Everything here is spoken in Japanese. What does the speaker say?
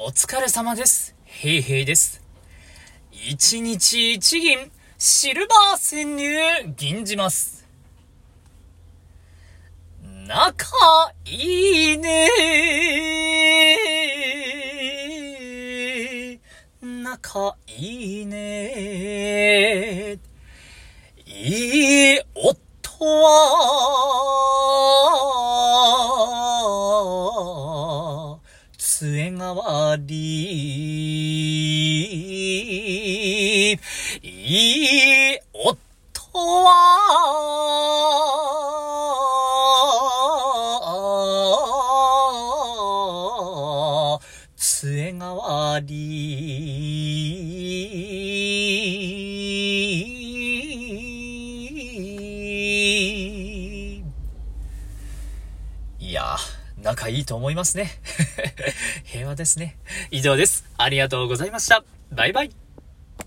お疲れ様です。へいへいです。一日一銀、シルバー潜入、銀じます。仲いいね仲いいねいい夫は、杖代わり。いい夫は、杖代わり。いや、仲いいと思いますね。平和ですね。以上です。ありがとうございました。バイバイ。